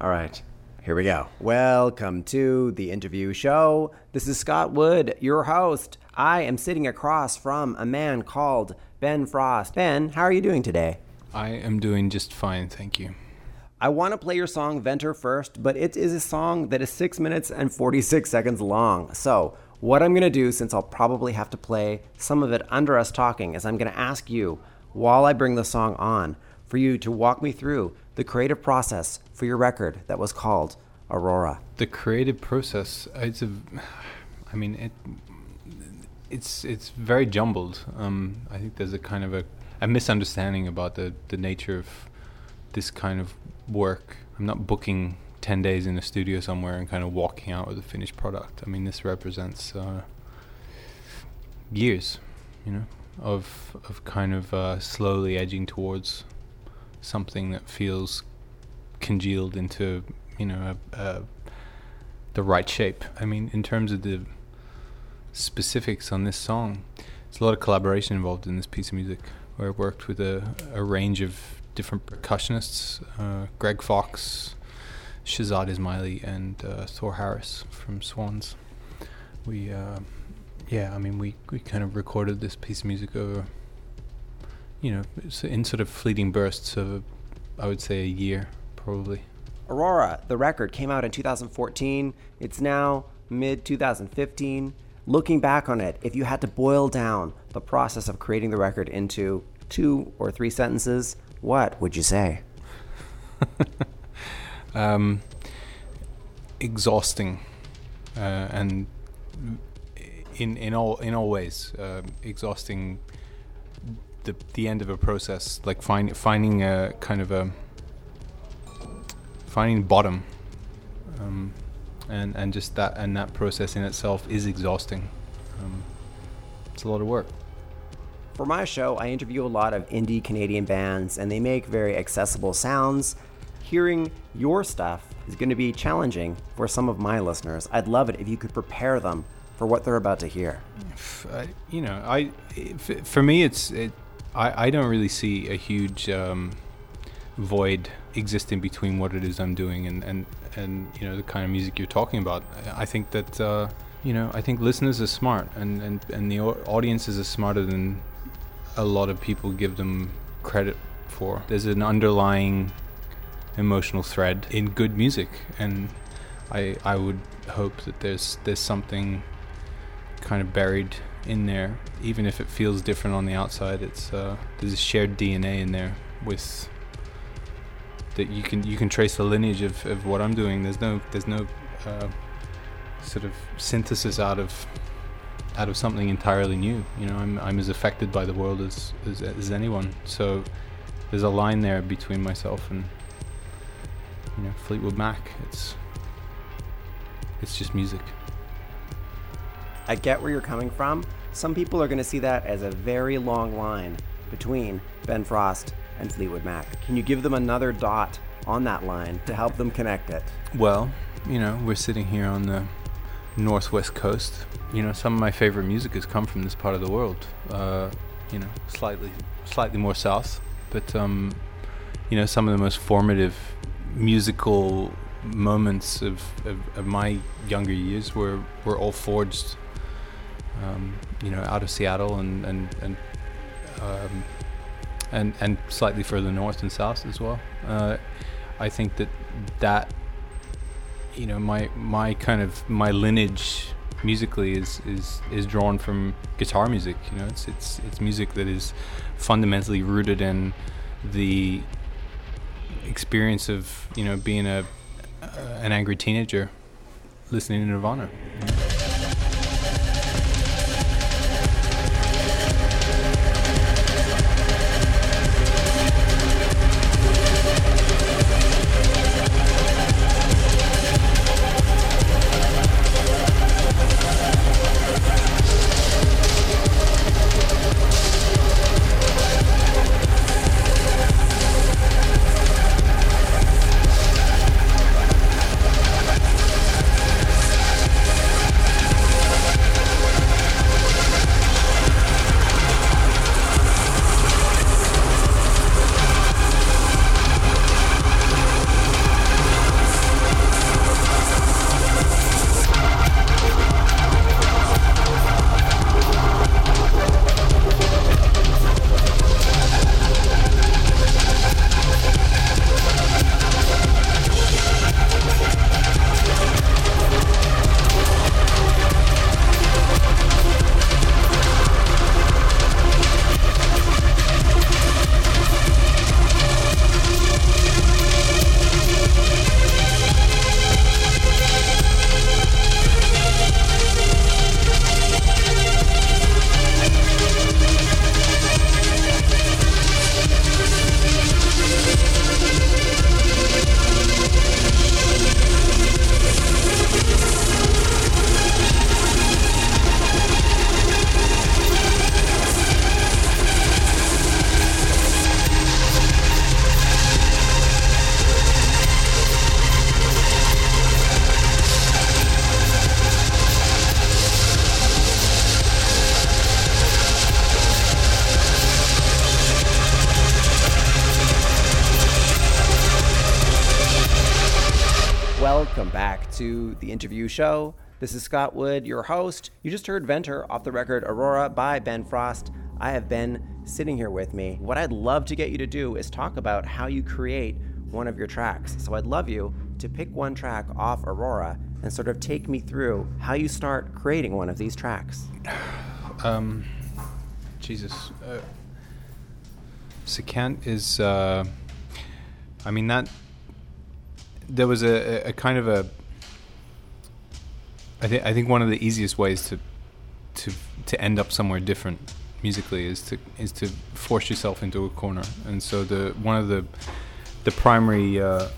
All right, here we go. Welcome to the interview show. This is Scott Wood, your host. I am sitting across from a man called Ben Frost. Ben, how are you doing today? I am doing just fine, thank you. I want to play your song Venter first, but it is a song that is 6 minutes and 46 seconds long. So, what I'm going to do, since I'll probably have to play some of it under us talking, is I'm going to ask you, while I bring the song on, for you to walk me through the creative process for your record that was called Aurora. The creative process, it's a, I mean, it, it's it's very jumbled. Um, I think there's a kind of a, a misunderstanding about the, the nature of this kind of work. I'm not booking 10 days in a studio somewhere and kind of walking out with a finished product. I mean, this represents uh, years, you know, of, of kind of uh, slowly edging towards something that feels congealed into, you know, a, a, the right shape. I mean, in terms of the specifics on this song, there's a lot of collaboration involved in this piece of music where I worked with a, a range of different percussionists uh, Greg Fox, Shahzad Ismaily, and uh, Thor Harris from Swans. We, uh, yeah, I mean, we, we kind of recorded this piece of music over, you know, in sort of fleeting bursts of, I would say, a year probably. Aurora, the record, came out in 2014. It's now mid 2015. Looking back on it, if you had to boil down the process of creating the record into two or three sentences, what would you say? um, exhausting, uh, and in in all in all ways, uh, exhausting. The the end of a process, like find, finding a kind of a finding bottom, um, and and just that and that process in itself is exhausting. Um, it's a lot of work. For my show, I interview a lot of indie Canadian bands, and they make very accessible sounds. Hearing your stuff is going to be challenging for some of my listeners. I'd love it if you could prepare them for what they're about to hear. Uh, you know, I for me, it's it. I, I don't really see a huge um, void existing between what it is I'm doing and, and, and you know the kind of music you're talking about. I think that uh, you know I think listeners are smart and, and, and the audiences are smarter than a lot of people give them credit for. There's an underlying emotional thread in good music, and I I would hope that there's there's something kind of buried in there, even if it feels different on the outside. It's uh, there's a shared DNA in there with that you can you can trace the lineage of, of what I'm doing. There's no there's no uh, sort of synthesis out of out of something entirely new. You know, I'm I'm as affected by the world as as, as anyone. So there's a line there between myself and you know Fleetwood Mac. It's it's just music. I get where you're coming from. Some people are going to see that as a very long line between Ben Frost and Fleetwood Mac. Can you give them another dot on that line to help them connect it? Well, you know, we're sitting here on the northwest coast. You know, some of my favorite music has come from this part of the world. Uh, you know, slightly slightly more south, but um, you know, some of the most formative musical moments of, of, of my younger years were were all forged. Um, you know, out of Seattle and and and um, and and slightly further north and south as well. Uh, I think that that you know my my kind of my lineage musically is is is drawn from guitar music you know it's it's it's music that is fundamentally rooted in the experience of you know being a uh, an angry teenager listening to Nirvana interview show. This is Scott Wood, your host. You just heard Venter off the record Aurora by Ben Frost. I have Ben sitting here with me. What I'd love to get you to do is talk about how you create one of your tracks. So I'd love you to pick one track off Aurora and sort of take me through how you start creating one of these tracks. Um, Jesus. Uh, Secant is, uh, I mean, that, there was a, a kind of a, I think I think one of the easiest ways to to to end up somewhere different musically is to is to force yourself into a corner. And so the one of the the primary uh,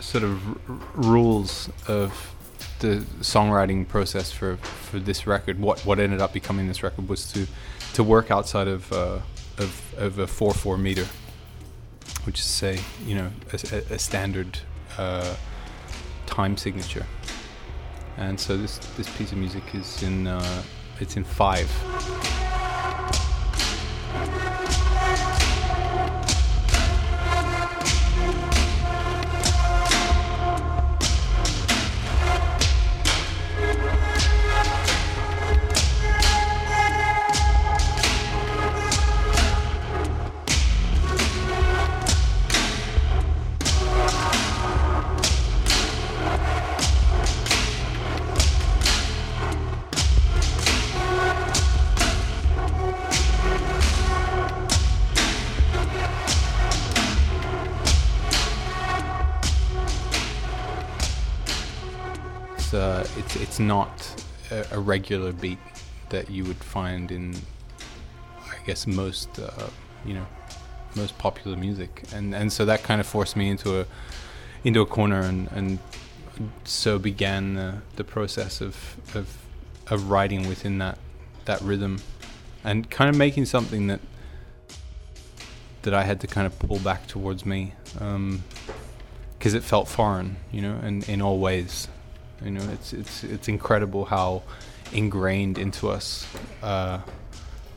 sort of r- rules of the songwriting process for for this record, what what ended up becoming this record, was to to work outside of uh, of, of a four four meter, which is say you know a, a standard uh, time signature and so this this piece of music is in uh, it's in five. It's not a, a regular beat that you would find in, I guess most uh, you know most popular music, and and so that kind of forced me into a into a corner, and and so began the, the process of of of writing within that that rhythm, and kind of making something that that I had to kind of pull back towards me, because it felt foreign, you know, in in all ways. You know, it's it's it's incredible how ingrained into us uh,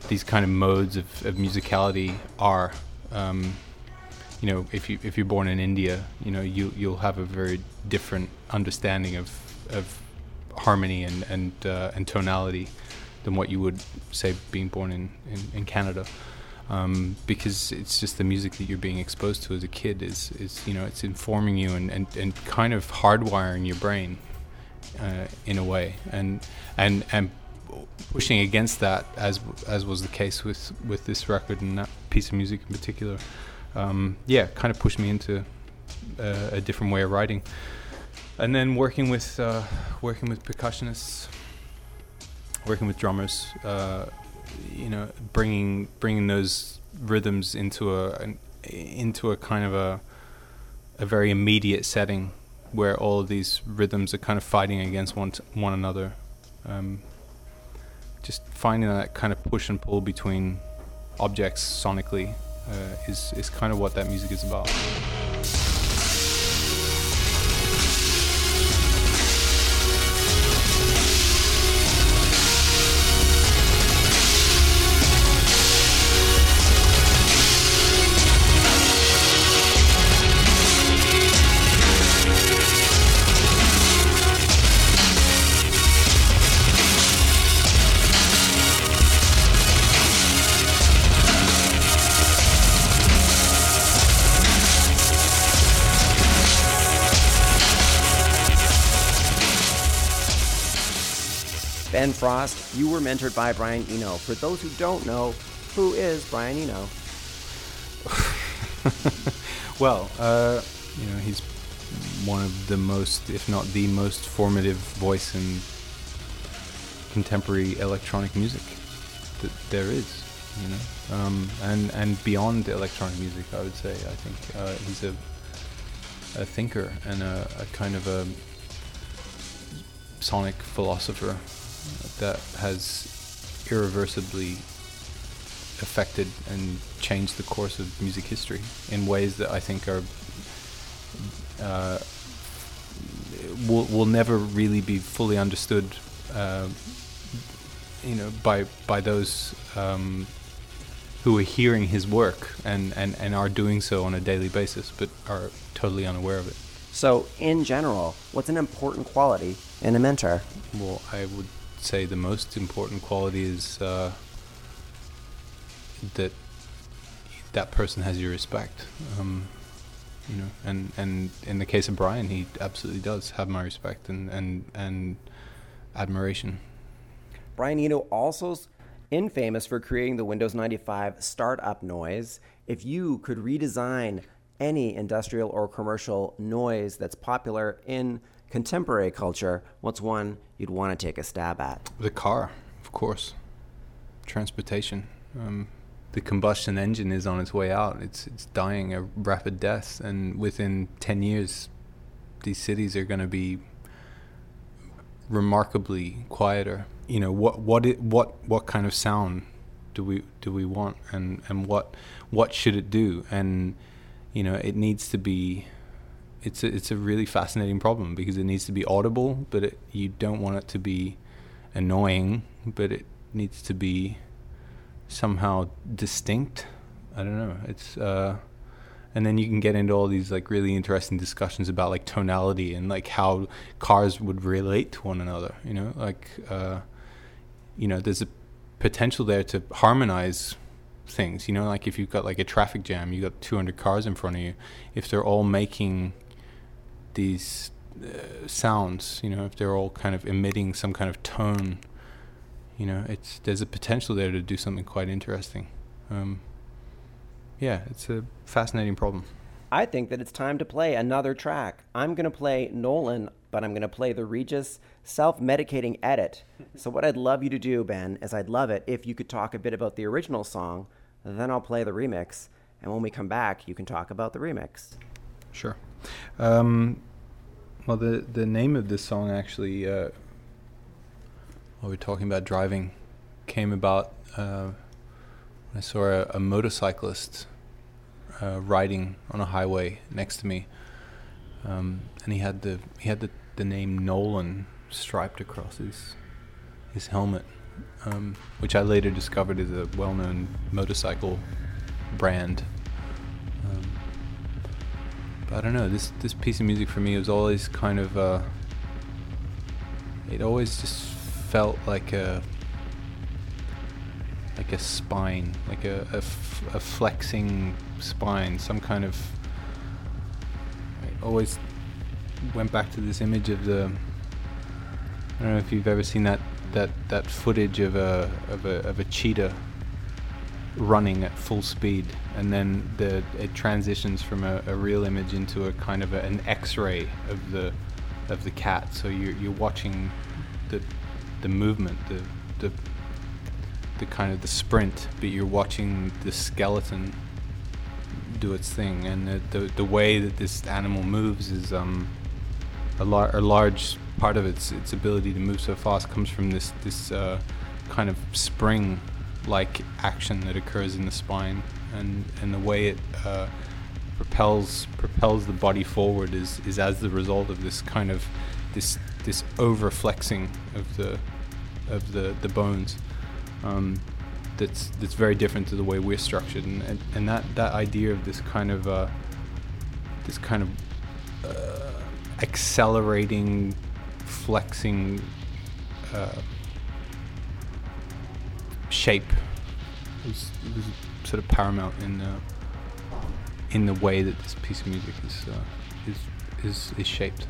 these kind of modes of, of musicality are. Um, you know, if you if you're born in India, you know you you'll have a very different understanding of of harmony and and uh, and tonality than what you would say being born in in, in Canada. Um, because it's just the music that you're being exposed to as a kid is, is you know it's informing you and, and, and kind of hardwiring your brain uh, in a way. And and and pushing against that as as was the case with with this record and that piece of music in particular um, yeah kind of pushed me into uh, a different way of writing. And then working with uh, working with percussionists working with drummers uh, you know bringing bringing those rhythms into a an, into a kind of a a very immediate setting where all of these rhythms are kind of fighting against one t- one another. Um, just finding that kind of push and pull between objects sonically uh, is is kind of what that music is about. Ben Frost, you were mentored by Brian Eno. For those who don't know, who is Brian Eno? well, uh, you know, he's one of the most, if not the most formative voice in contemporary electronic music that there is. You know, um, and and beyond electronic music, I would say. I think uh, he's a a thinker and a, a kind of a sonic philosopher that has irreversibly affected and changed the course of music history in ways that I think are uh, will will never really be fully understood. Uh, you know, by by those um, who are hearing his work and, and, and are doing so on a daily basis, but are totally unaware of it. So, in general, what's an important quality in a mentor? Well, I would say the most important quality is uh, that that person has your respect. Um, you know, and and in the case of Brian, he absolutely does have my respect and and and admiration. Brian Eno also infamous for creating the Windows 95 startup noise. If you could redesign any industrial or commercial noise that's popular in contemporary culture, what's one you'd want to take a stab at? The car, of course. Transportation. Um, the combustion engine is on its way out. It's it's dying a rapid death, and within ten years, these cities are going to be remarkably quieter. You know what what it, what what kind of sound do we do we want, and and what what should it do? And you know it needs to be. It's a, it's a really fascinating problem because it needs to be audible, but it, you don't want it to be annoying, but it needs to be somehow distinct. I don't know. It's uh, and then you can get into all these like really interesting discussions about like tonality and like how cars would relate to one another. You know, like uh, you know, there's a potential there to harmonize things. You know, like if you've got like a traffic jam, you've got 200 cars in front of you. If they're all making these uh, sounds, you know, if they're all kind of emitting some kind of tone you know, it's there's a potential there to do something quite interesting. Um, yeah, it's a fascinating problem. I think that it's time to play another track. I'm going to play Nolan, but I'm going to play the Regis self medicating edit. so, what I'd love you to do, Ben, is I'd love it if you could talk a bit about the original song, then I'll play the remix. And when we come back, you can talk about the remix. Sure. Um, well, the, the name of this song actually uh, while we are talking about driving came about uh, I saw a, a motorcyclist uh, riding on a highway next to me, um, and he had the he had the, the name Nolan striped across his his helmet, um, which I later discovered is a well-known motorcycle brand. I don't know this this piece of music for me was always kind of uh, it always just felt like a like a spine, like a, a, f- a flexing spine, some kind of. I always went back to this image of the. I don't know if you've ever seen that that that footage of a of a of a cheetah running at full speed, and then the it transitions from a, a real image into a kind of a, an X-ray of the of the cat. So you're you're watching the the movement, the the the kind of the sprint, but you're watching the skeleton do its thing, and the the, the way that this animal moves is um a, lar- a large part of its its ability to move so fast comes from this this uh, kind of spring like action that occurs in the spine, and and the way it uh, propels propels the body forward is is as the result of this kind of this this over flexing of the of the the bones um, that's that's very different to the way we're structured. And, and, and that that idea of this kind of uh, this kind of uh, accelerating flexing uh, shape was, was sort of paramount in the in the way that this piece of music is uh, is is, is shaped.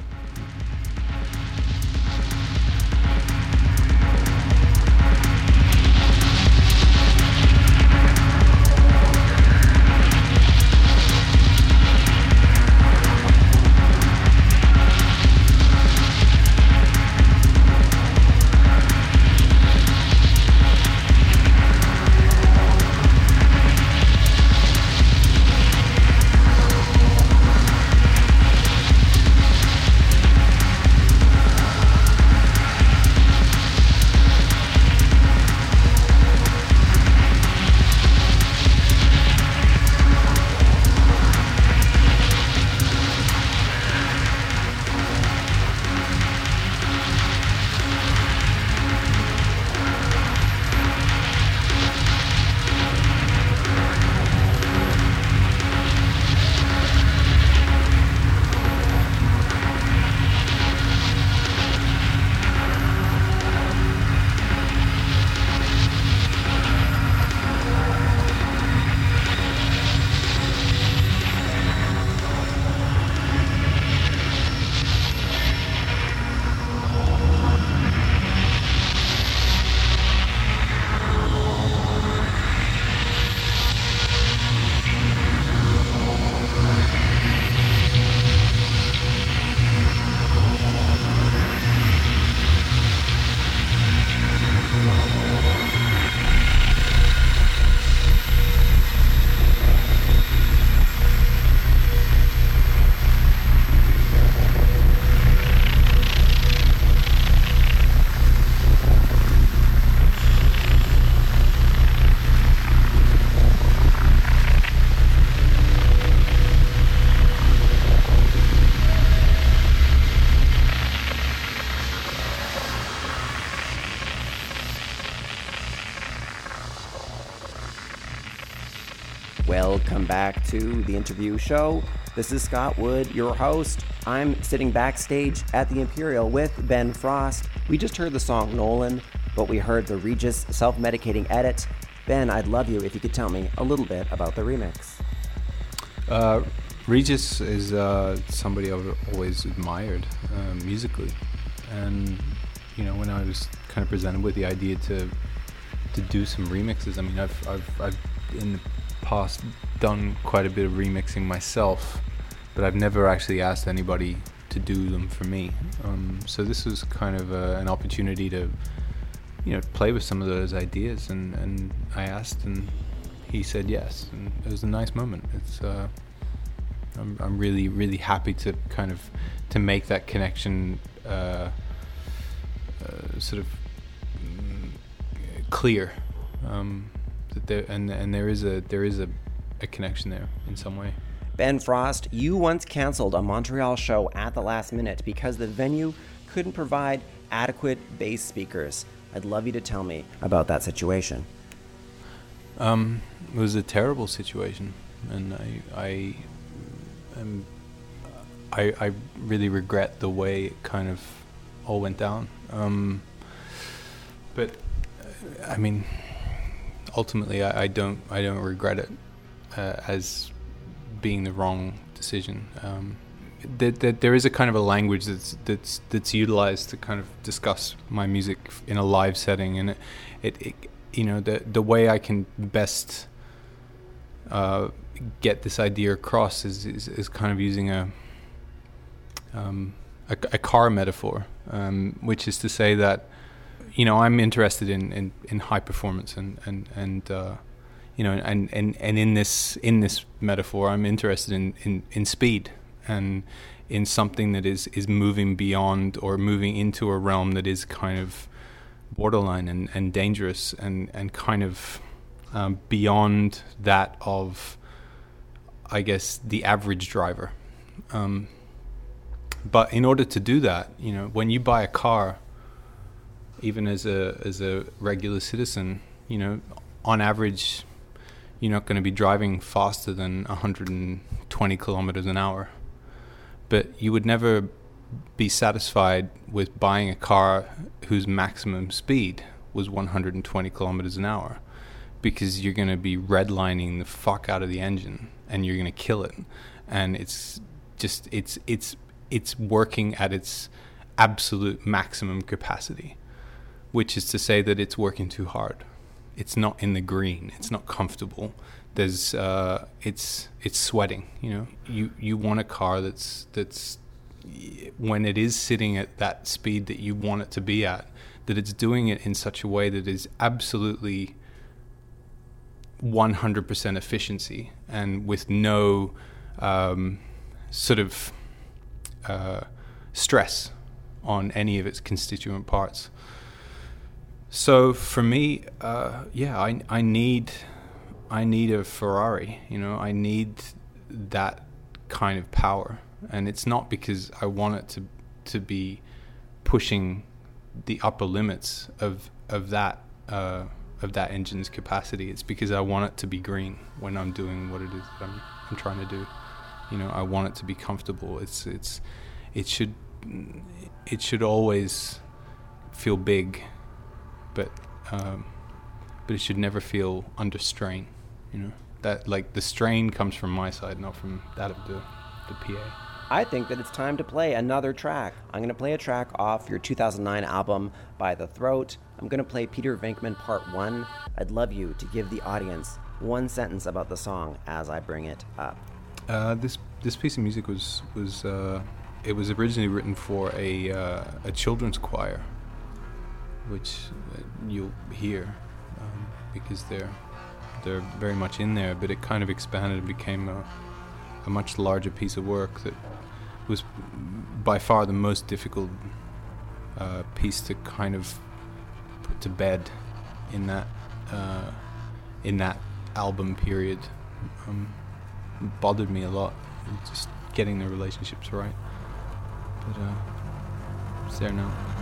Back to the interview show. This is Scott Wood, your host. I'm sitting backstage at the Imperial with Ben Frost. We just heard the song Nolan, but we heard the Regis self medicating edit. Ben, I'd love you if you could tell me a little bit about the remix. Uh, Regis is uh, somebody I've always admired uh, musically, and you know when I was kind of presented with the idea to to do some remixes, I mean I've I've, I've in the past done quite a bit of remixing myself, but I've never actually asked anybody to do them for me. Um, so this was kind of a, an opportunity to you know play with some of those ideas, and and I asked and he said yes, and it was a nice moment. It's uh, I'm, I'm really really happy to kind of to make that connection uh, uh, sort of mm, clear um, that there and and there is a there is a, a connection there in some way. Ben Frost, you once canceled a Montreal show at the last minute because the venue couldn't provide adequate bass speakers. I'd love you to tell me about that situation. Um, it was a terrible situation, and I I am I I really regret the way it kind of all went down. Um, but I mean, ultimately, I, I don't I don't regret it uh, as being the wrong decision. Um, that, that there is a kind of a language that's that's that's utilized to kind of discuss my music in a live setting, and it, it, it you know the the way I can best uh, get this idea across is, is, is kind of using a um, a, a, car metaphor, um, which is to say that you know I'm interested in, in, in high performance and and and uh, you know and, and, and in this in this metaphor I'm interested in, in, in speed and in something that is, is moving beyond or moving into a realm that is kind of borderline and, and dangerous and, and kind of um, beyond that of, I guess, the average driver. Um, but in order to do that, you know, when you buy a car, even as a as a regular citizen, you know, on average, you're not going to be driving faster than 120 kilometers an hour. But you would never be satisfied with buying a car whose maximum speed was 120 kilometers an hour because you're going to be redlining the fuck out of the engine and you're going to kill it. And it's just it's it's it's working at its absolute maximum capacity which is to say that it's working too hard it's not in the green it's not comfortable there's uh, it's it's sweating. You know, you you want a car that's that's when it is sitting at that speed that you want it to be at, that it's doing it in such a way that is absolutely 100% efficiency and with no um, sort of uh, stress on any of its constituent parts. So for me, uh, yeah, I, I need I need a Ferrari. You know, I need that kind of power, and it's not because I want it to to be pushing the upper limits of of that uh, of that engine's capacity. It's because I want it to be green when I'm doing what it is I'm, I'm trying to do. You know, I want it to be comfortable. It's it's it should it should always feel big, but um, but it should never feel under strain you know that like the strain comes from my side not from that of the the PA I think that it's time to play another track. I'm going to play a track off your 2009 album By the Throat. I'm going to play Peter Venkman Part 1. I'd love you to give the audience one sentence about the song as I bring it up. Uh, this this piece of music was was uh, it was originally written for a uh, a children's choir, which uh, you'll hear um, because they're they're very much in there, but it kind of expanded and became a, a much larger piece of work that was by far the most difficult uh, piece to kind of put to bed in that uh, in that album period. Um, bothered me a lot, just getting the relationships right. But uh, it's there now.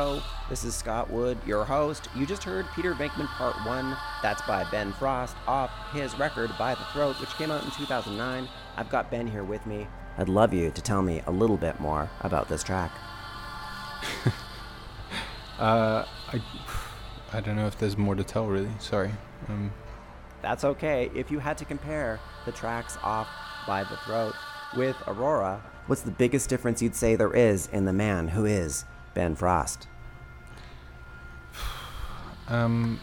Show. This is Scott Wood, your host. You just heard Peter Venkman Part 1. That's by Ben Frost off his record By the Throat, which came out in 2009. I've got Ben here with me. I'd love you to tell me a little bit more about this track. uh, I, I don't know if there's more to tell, really. Sorry. Um, That's okay. If you had to compare the tracks off By the Throat with Aurora, what's the biggest difference you'd say there is in the man who is Ben Frost? Um,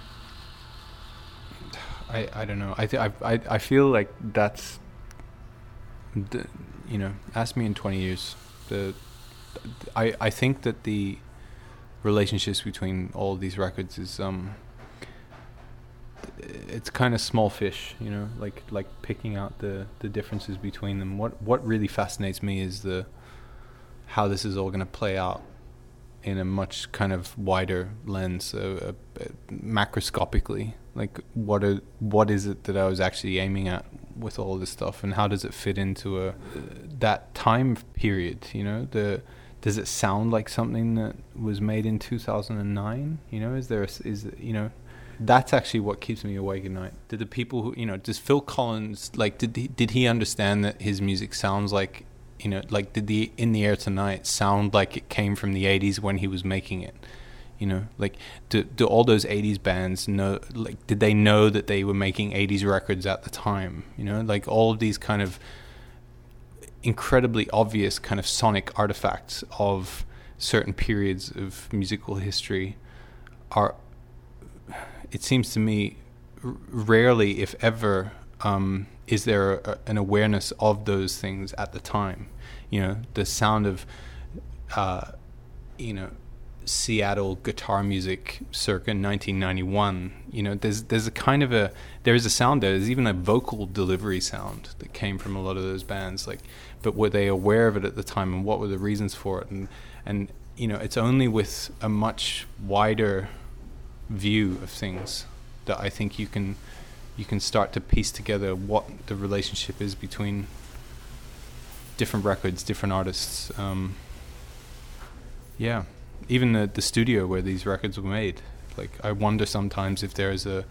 I I don't know. I th- I I I feel like that's, the, you know, ask me in twenty years. The, I I think that the relationships between all these records is um. It's kind of small fish, you know, like like picking out the the differences between them. What what really fascinates me is the how this is all going to play out in a much kind of wider lens, uh, uh, macroscopically. Like, what are, what is it that I was actually aiming at with all this stuff, and how does it fit into a that time period? You know, the does it sound like something that was made in 2009? You know, is there a, is you know that's actually what keeps me awake at night. Did the people who you know does Phil Collins like did he, did he understand that his music sounds like you know like did the in the air tonight sound like it came from the 80s when he was making it? You know like do, do all those 80s bands know like did they know that they were making 80s records at the time? You know like all of these kind of incredibly obvious kind of sonic artifacts of certain periods of musical history are it seems to me rarely if ever um, is there a, an awareness of those things at the time? You know, the sound of, uh, you know, Seattle guitar music circa 1991. You know, there's there's a kind of a there's a sound there. There's even a vocal delivery sound that came from a lot of those bands. Like, but were they aware of it at the time, and what were the reasons for it? And and you know, it's only with a much wider view of things that I think you can you can start to piece together what the relationship is between different records, different artists. Um, yeah, even the the studio where these records were made. Like I wonder sometimes if there's a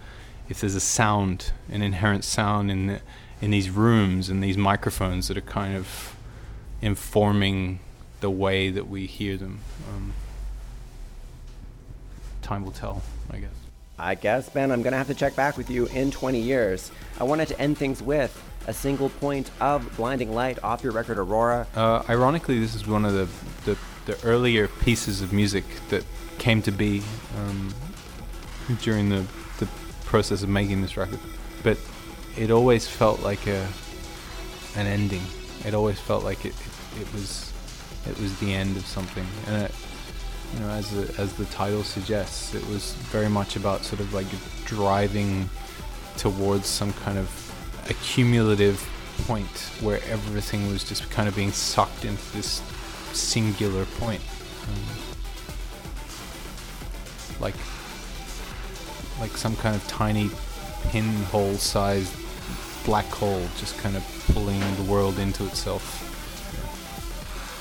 if there's a sound, an inherent sound in the, in these rooms and these microphones that are kind of informing the way that we hear them. Um, time will tell, I guess. I guess, Ben, I'm going to have to check back with you in 20 years. I wanted to end things with a single point of Blinding Light off your record Aurora. Uh, ironically, this is one of the, the, the, earlier pieces of music that came to be um, during the, the process of making this record. But it always felt like a an ending. It always felt like it, it, it was it was the end of something. And it, you know, as the, as the title suggests, it was very much about sort of like driving towards some kind of accumulative point where everything was just kind of being sucked into this singular point. Um, like like some kind of tiny pinhole-sized black hole just kind of pulling the world into itself.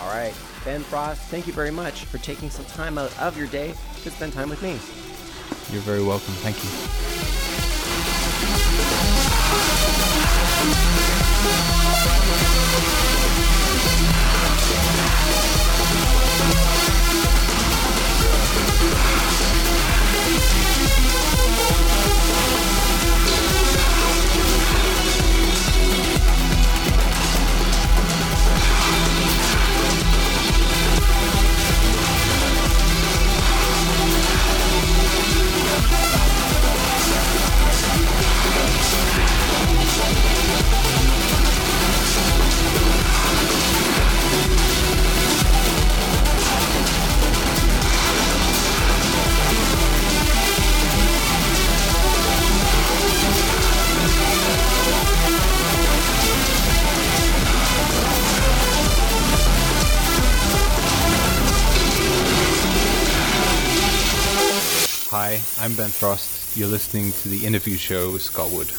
All right. Ben Frost, thank you very much for taking some time out of your day to spend time with me. You're very welcome. Thank you. You're listening to the interview show with Scott Wood.